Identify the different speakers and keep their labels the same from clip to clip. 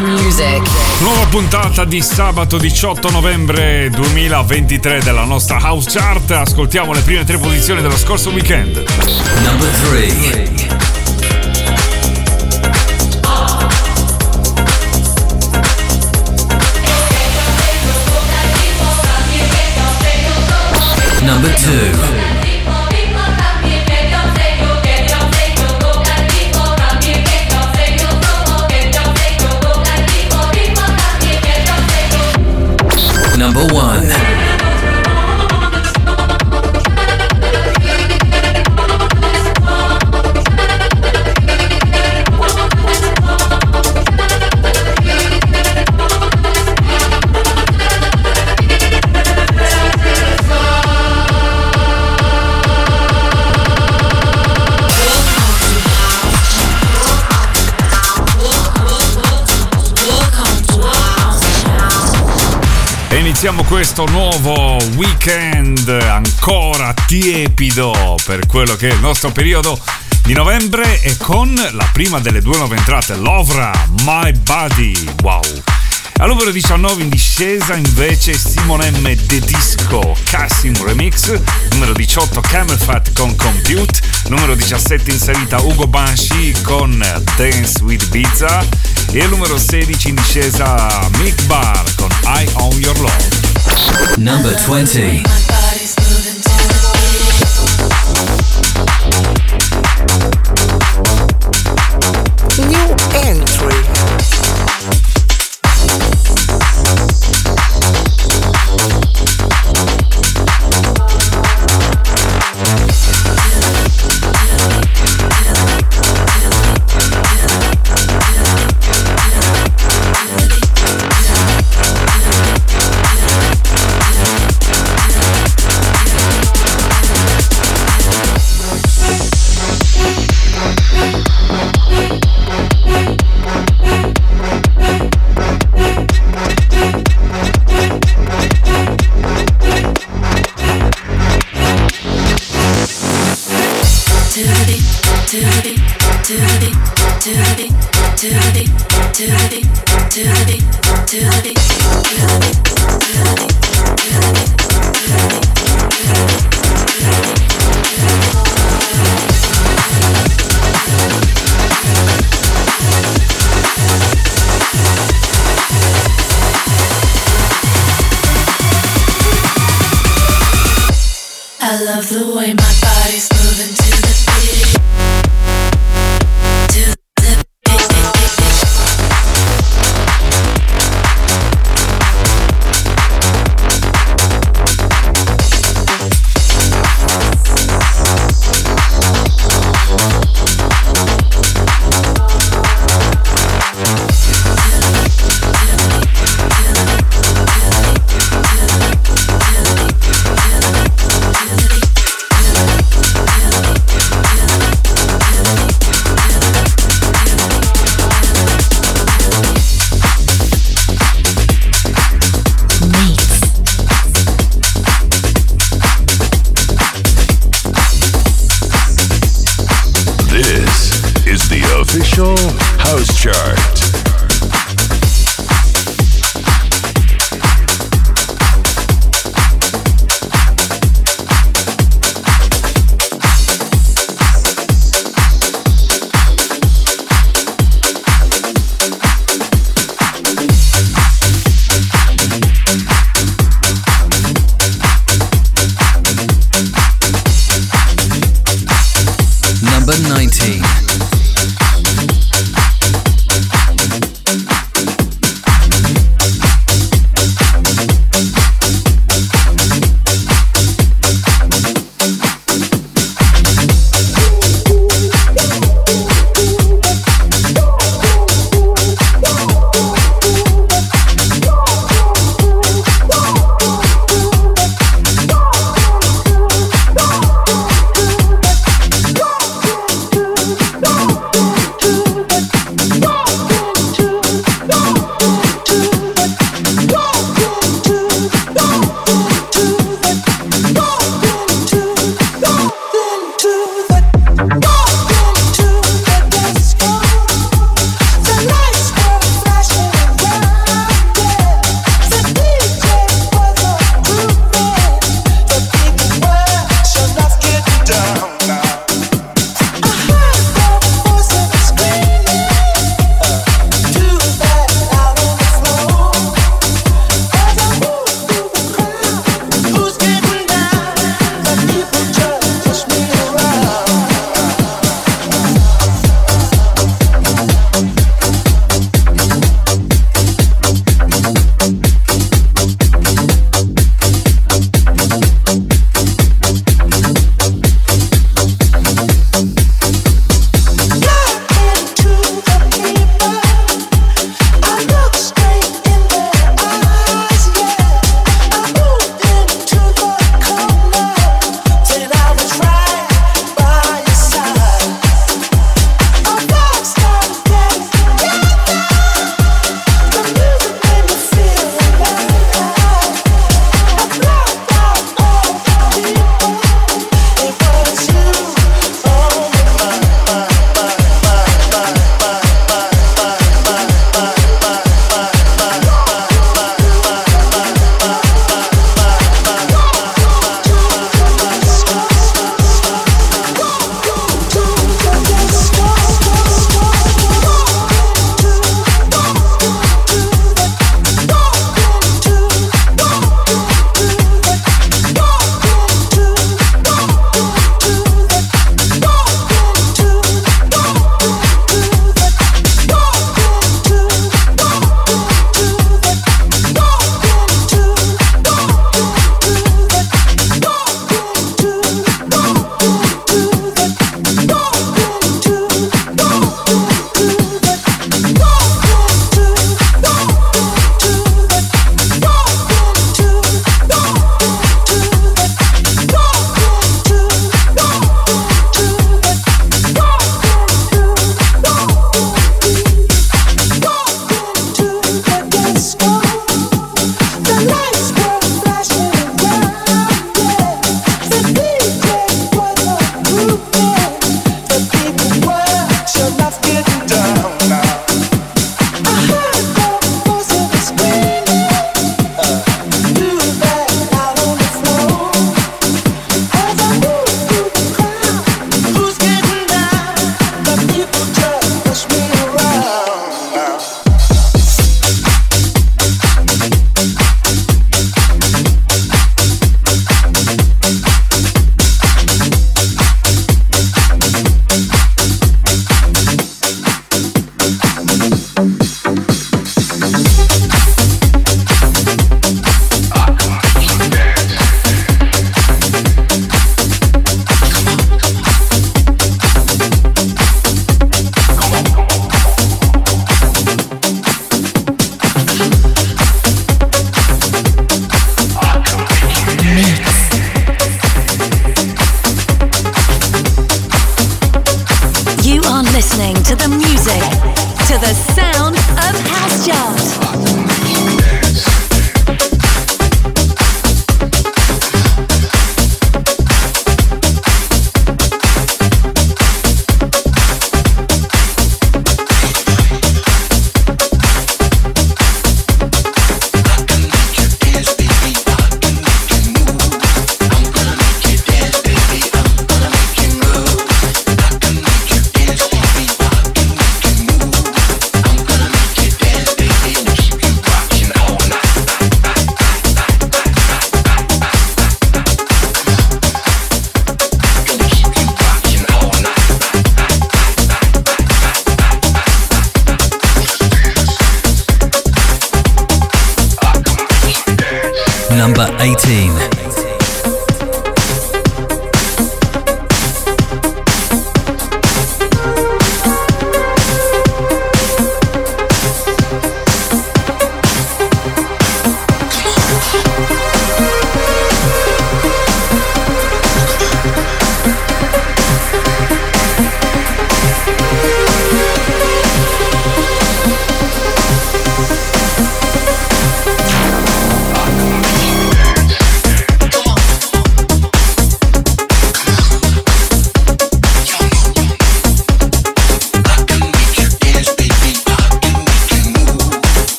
Speaker 1: music.
Speaker 2: Nuova puntata di sabato 18 novembre 2023 della nostra House Chart. Ascoltiamo le prime tre posizioni dello scorso weekend.
Speaker 3: Number 3. Number 2. Number 1.
Speaker 2: Iniziamo questo nuovo weekend ancora tiepido per quello che è il nostro periodo di novembre e con la prima delle due nuove entrate, Lovra, My Body, wow. Al numero 19 in discesa invece Simon M. The Disco Cassim Remix, numero 18 Camel Fat con Compute, numero 17 inserita Ugo Banshee con Dance with Pizza e al numero 16 in discesa Mick Bar con I Own Your Love.
Speaker 3: Number 20.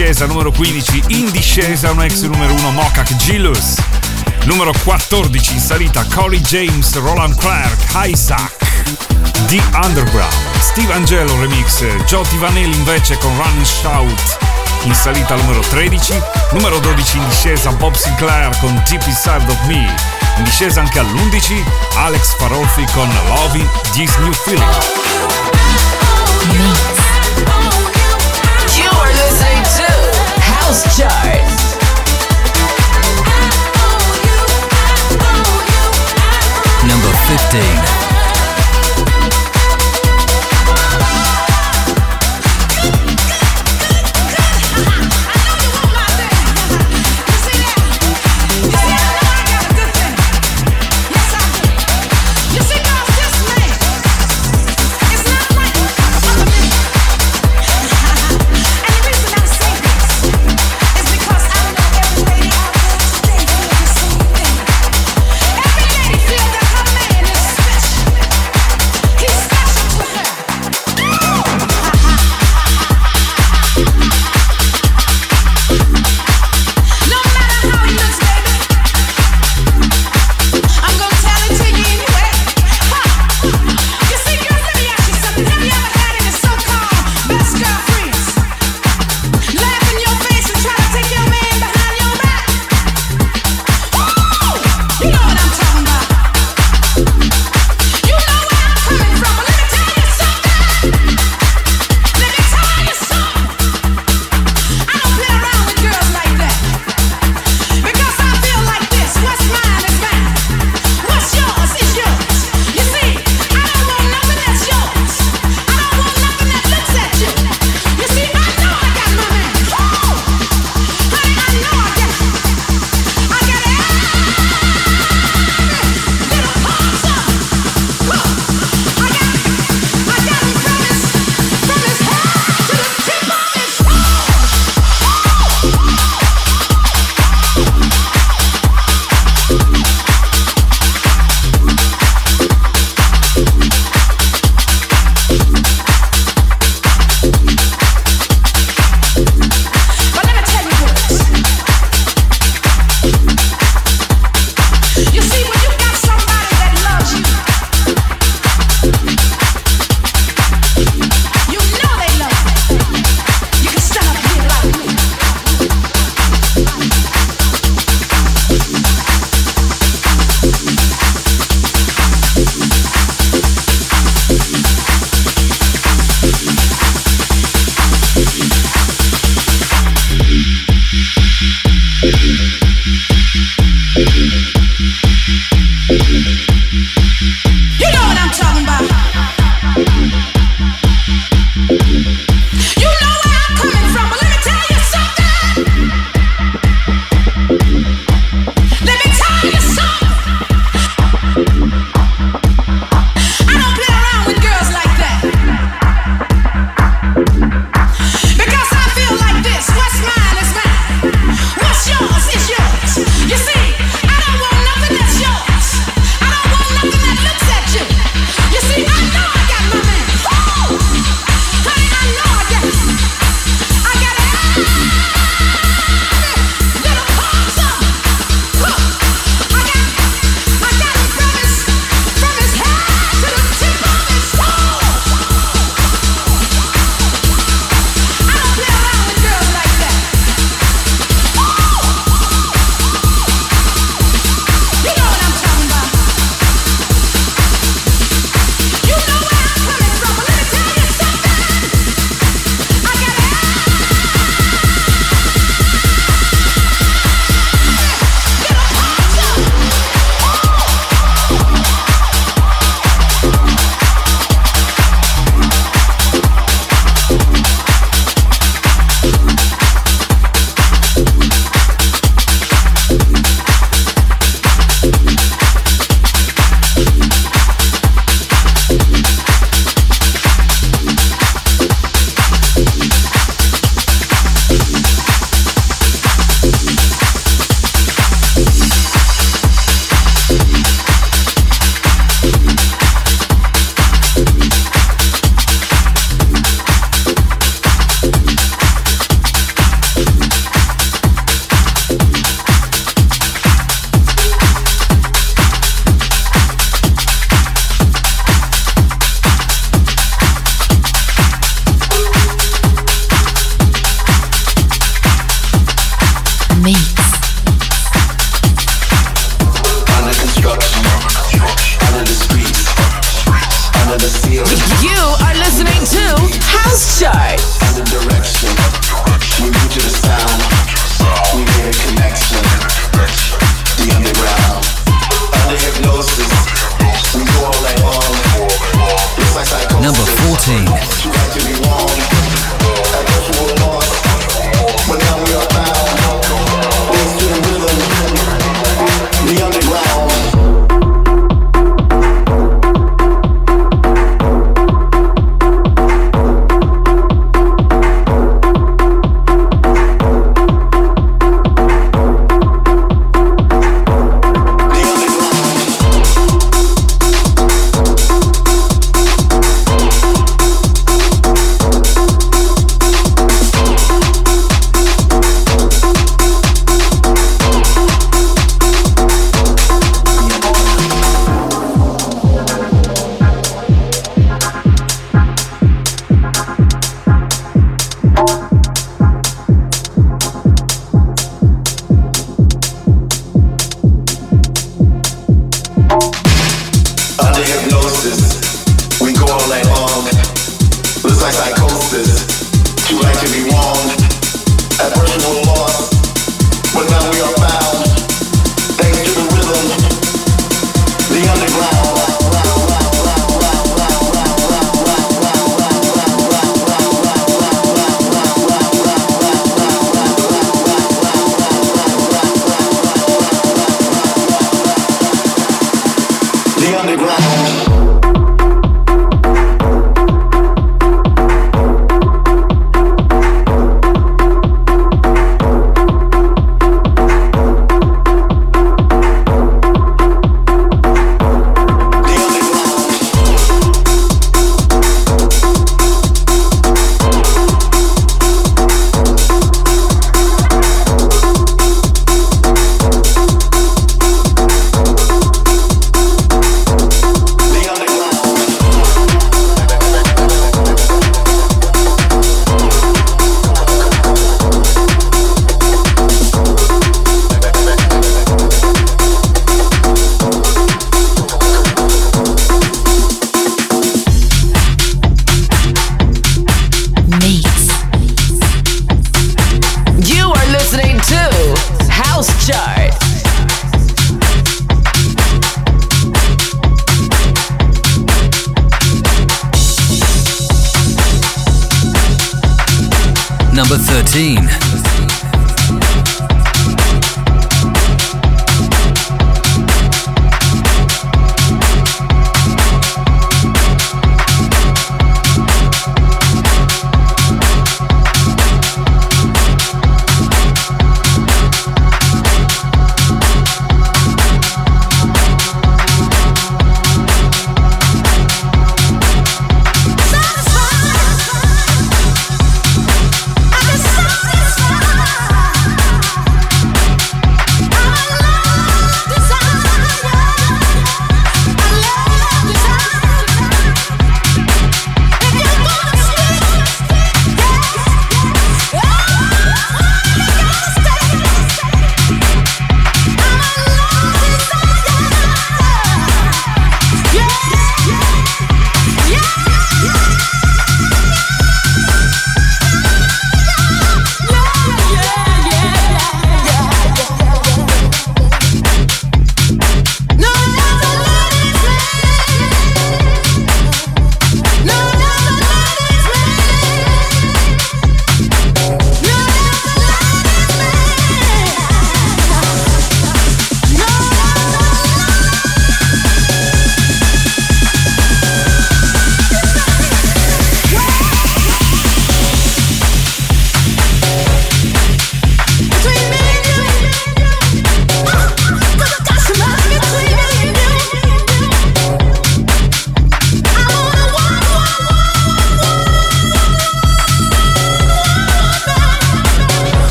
Speaker 2: Discesa, numero 15 in discesa, un ex numero 1 Mokak Gilus. Numero 14 in salita Corey James, Roland Clark, Isaac. The Underground, Steve Angelo remix, Joe Vanelli invece con Run and Shout in salita numero 13, numero 12 in discesa Bob Sinclair con Deep Inside of Me in discesa anche all'11 Alex Farolfi con Loving This New Feeling.
Speaker 4: Number 15.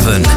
Speaker 2: 11.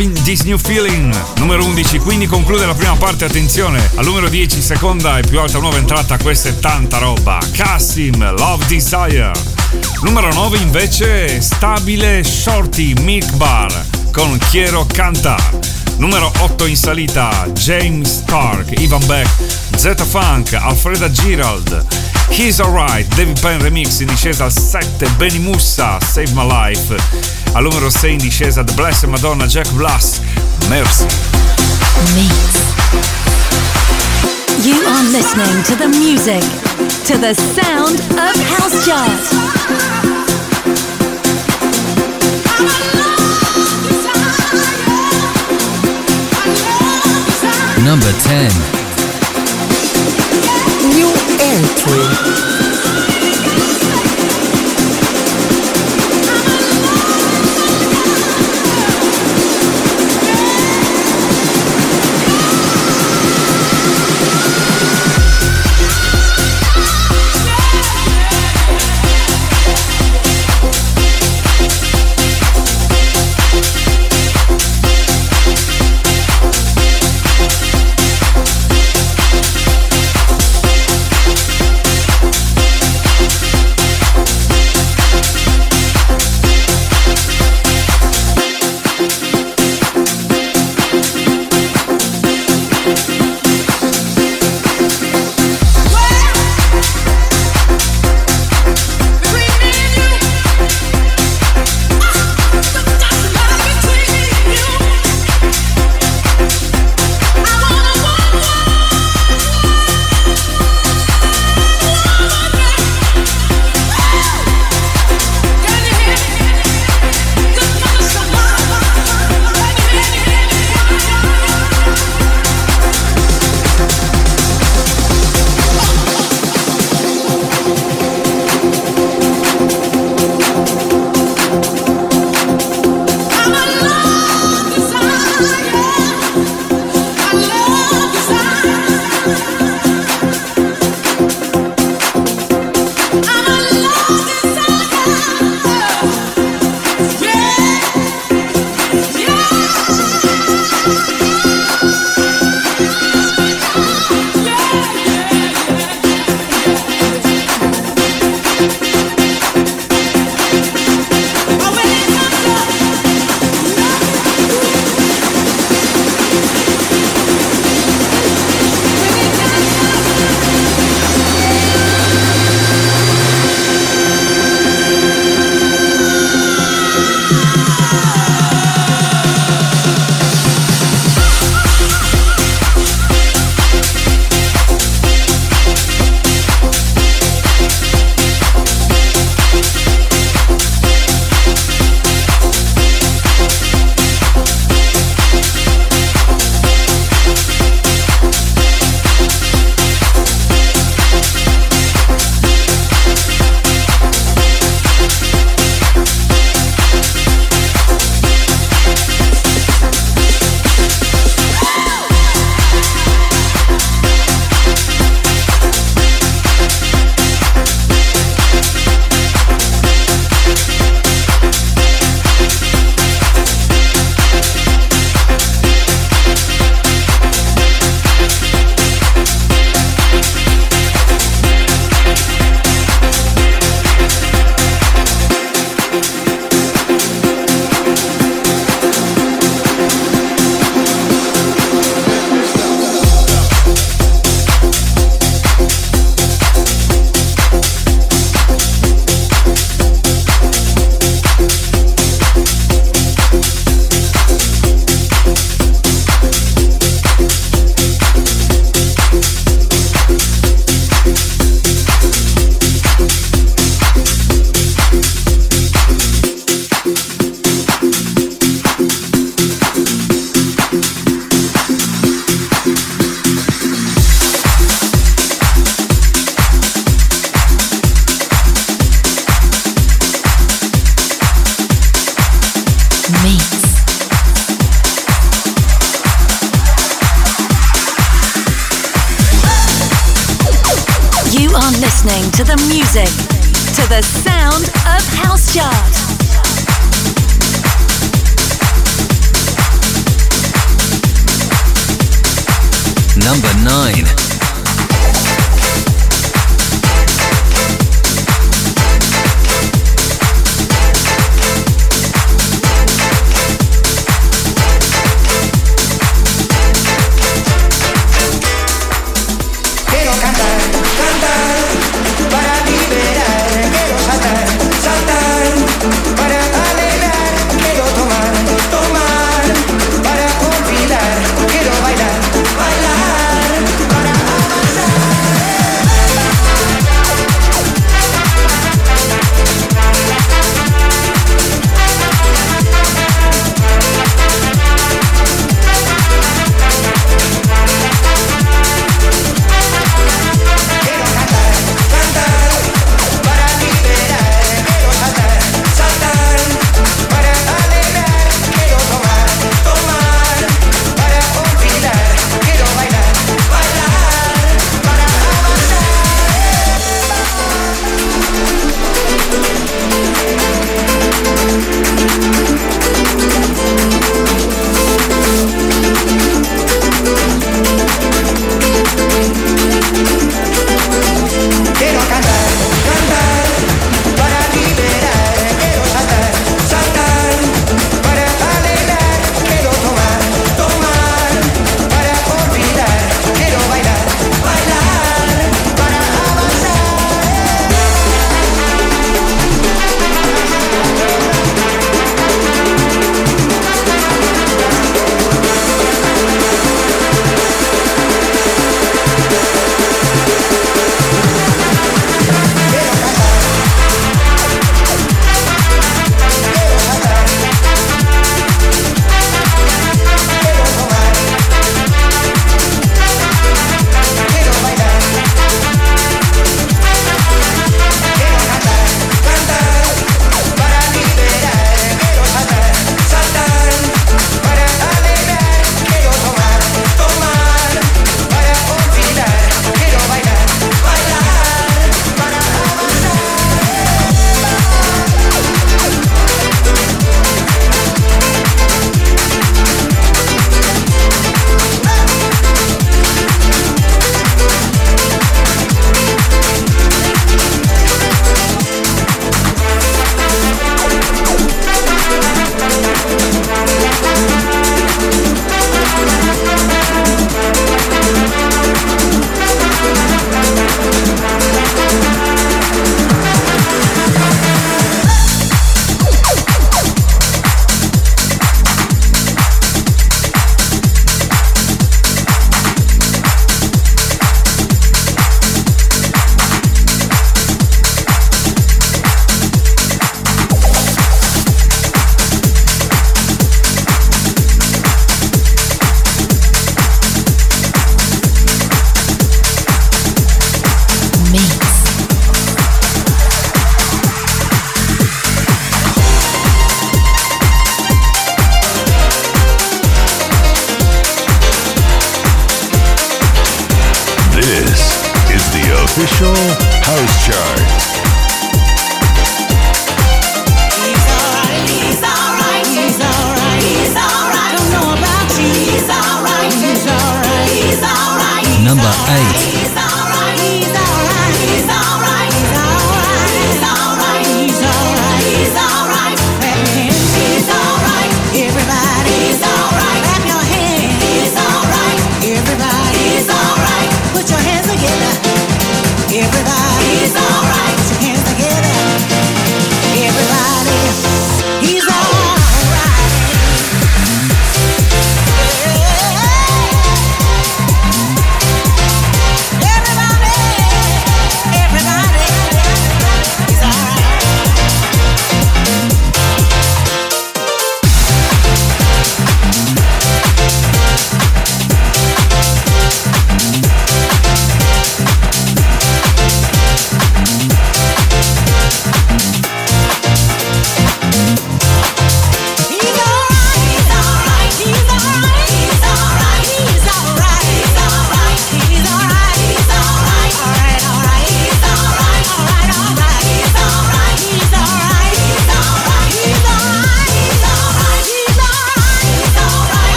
Speaker 2: Loving This New Feeling. Numero 11, quindi conclude la prima parte, attenzione. Al numero 10, seconda e più alta nuova entrata, questa è tanta roba. Cassim, Love Desire. Numero 9 invece, stabile Shorty Milk Bar con Chiero Cantar. Numero 8 in salita, James Stark, Ivan Beck, Zeta Funk, Alfreda Girald. He's Alright, David Penn Remix in discesa al 7, Benny Mussa, Save My Life. Al numero 6 in discesa The Blessed Madonna, Jack Blass, Mercy.
Speaker 5: Mix. You are listening to the music, to the sound of House Chart.
Speaker 4: Number 10.
Speaker 6: New entry.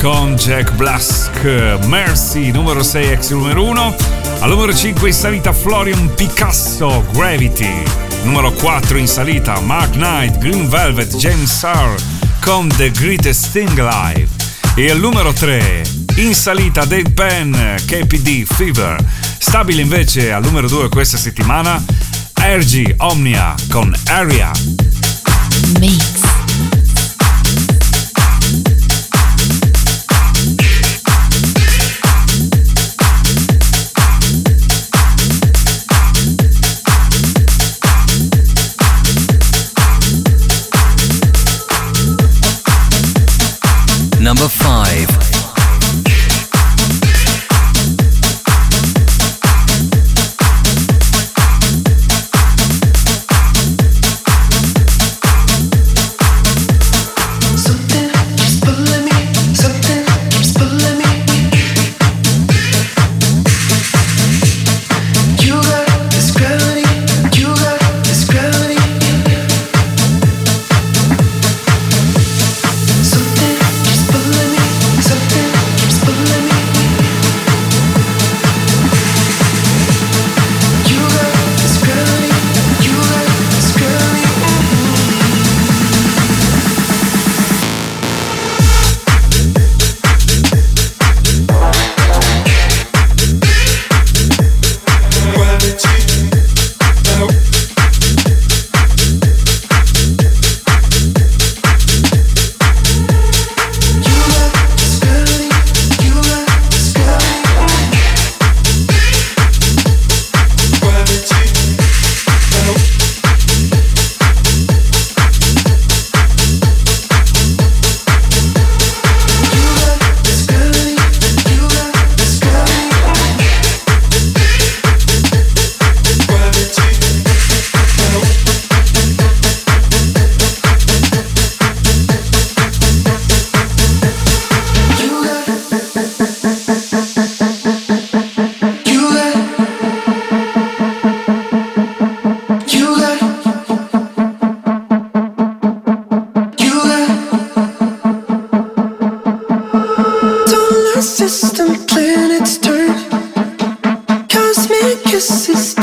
Speaker 2: Con Jack Blask, Mercy numero 6 ex numero 1, al numero 5 in salita Florian Picasso, Gravity, numero 4 in salita Mark Knight, Green Velvet, James Sarr con The Greatest Thing Alive e al numero 3 in salita Dave Penn, KPD Fever, stabile invece al numero 2 questa settimana Ergi Omnia con Area.
Speaker 5: Mix.
Speaker 4: Number 5.
Speaker 7: when it's turned. Cosmic kisses.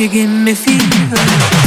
Speaker 7: You
Speaker 8: give me fever.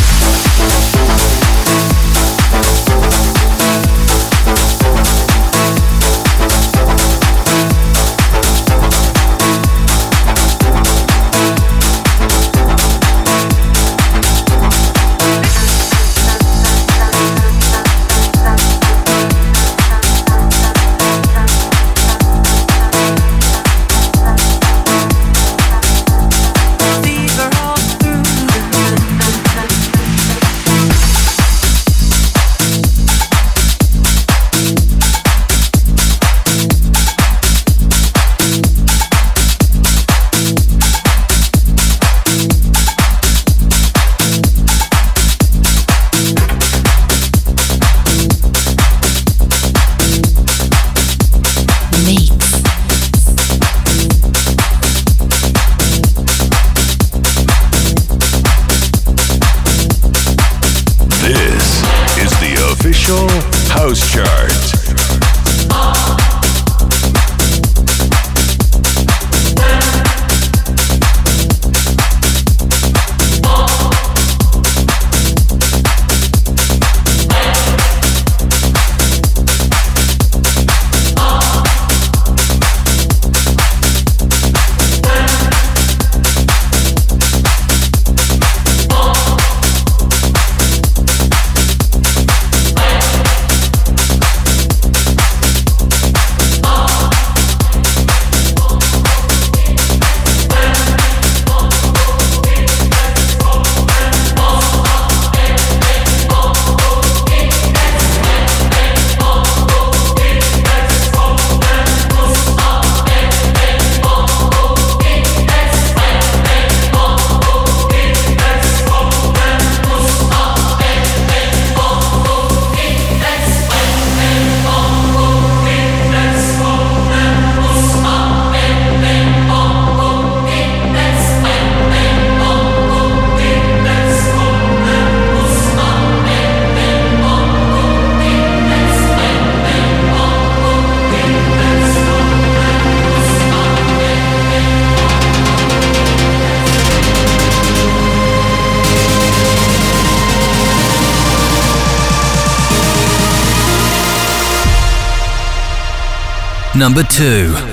Speaker 4: Number
Speaker 9: 2.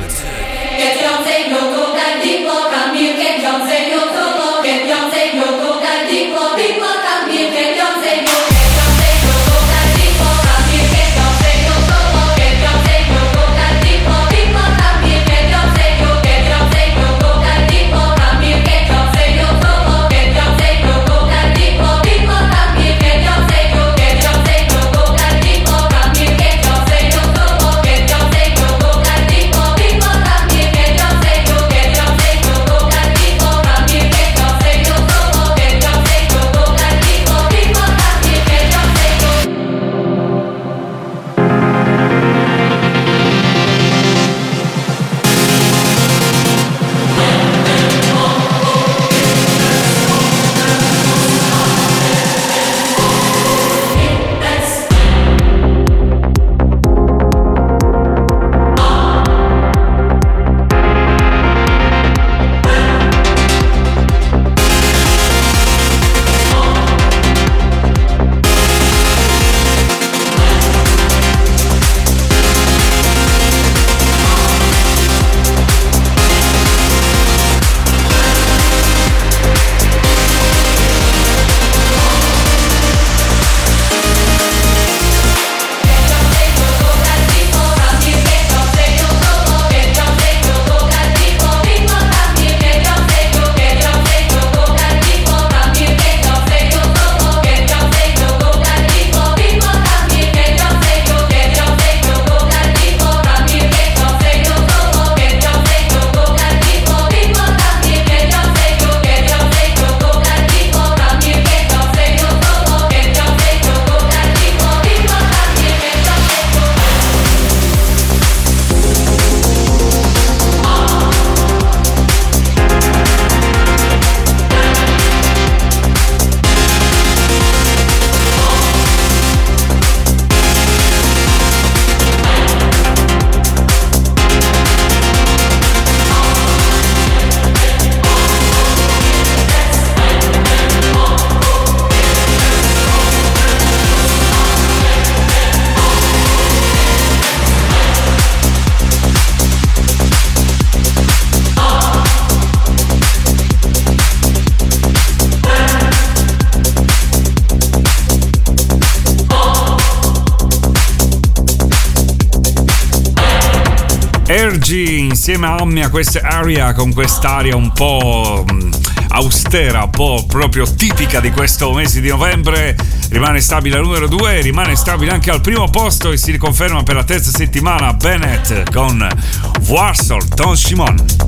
Speaker 2: Insieme a Omnia questa area con quest'aria un po' mh, austera, un po' proprio tipica di questo mese di novembre. Rimane stabile al numero 2, rimane stabile anche al primo posto e si riconferma per la terza settimana Bennett con Warsaw, Don Simon.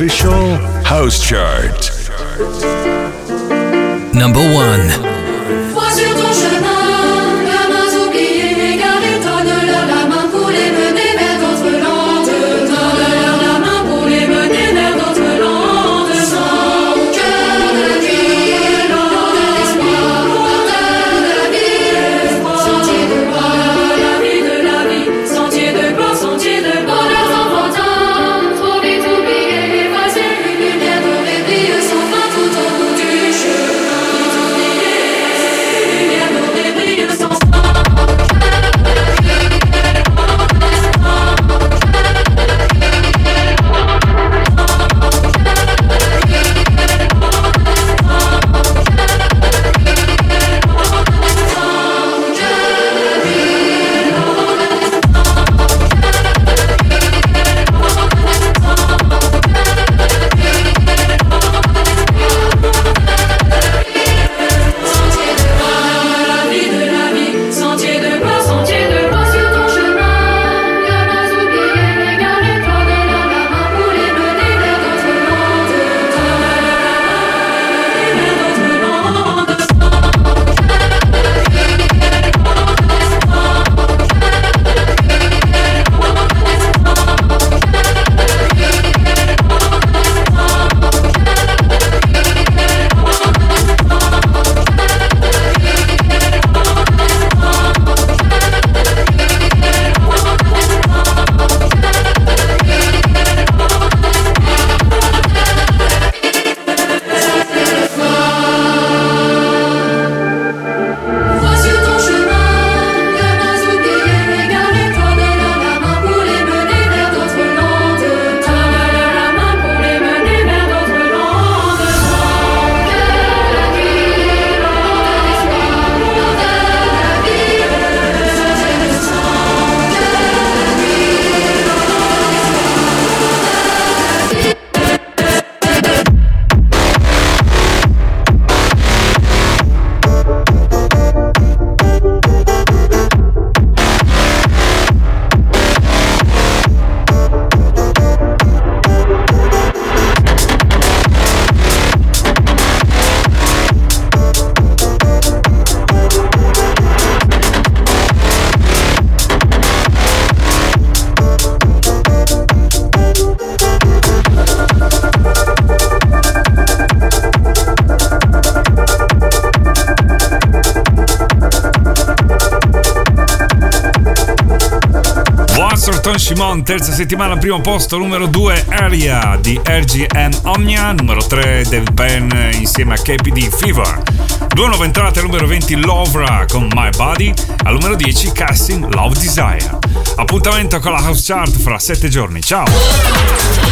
Speaker 10: official house chart.
Speaker 4: Number
Speaker 2: 1. Settimana, primo posto, numero 2 Area di RGM Omnia, numero 3 Dave Penn insieme a KPD Fever. Due nuove entrate, al numero 20 Lovra con My Body, al numero 10 Casting Love Desire. Appuntamento con la House Chart fra 7 giorni, ciao!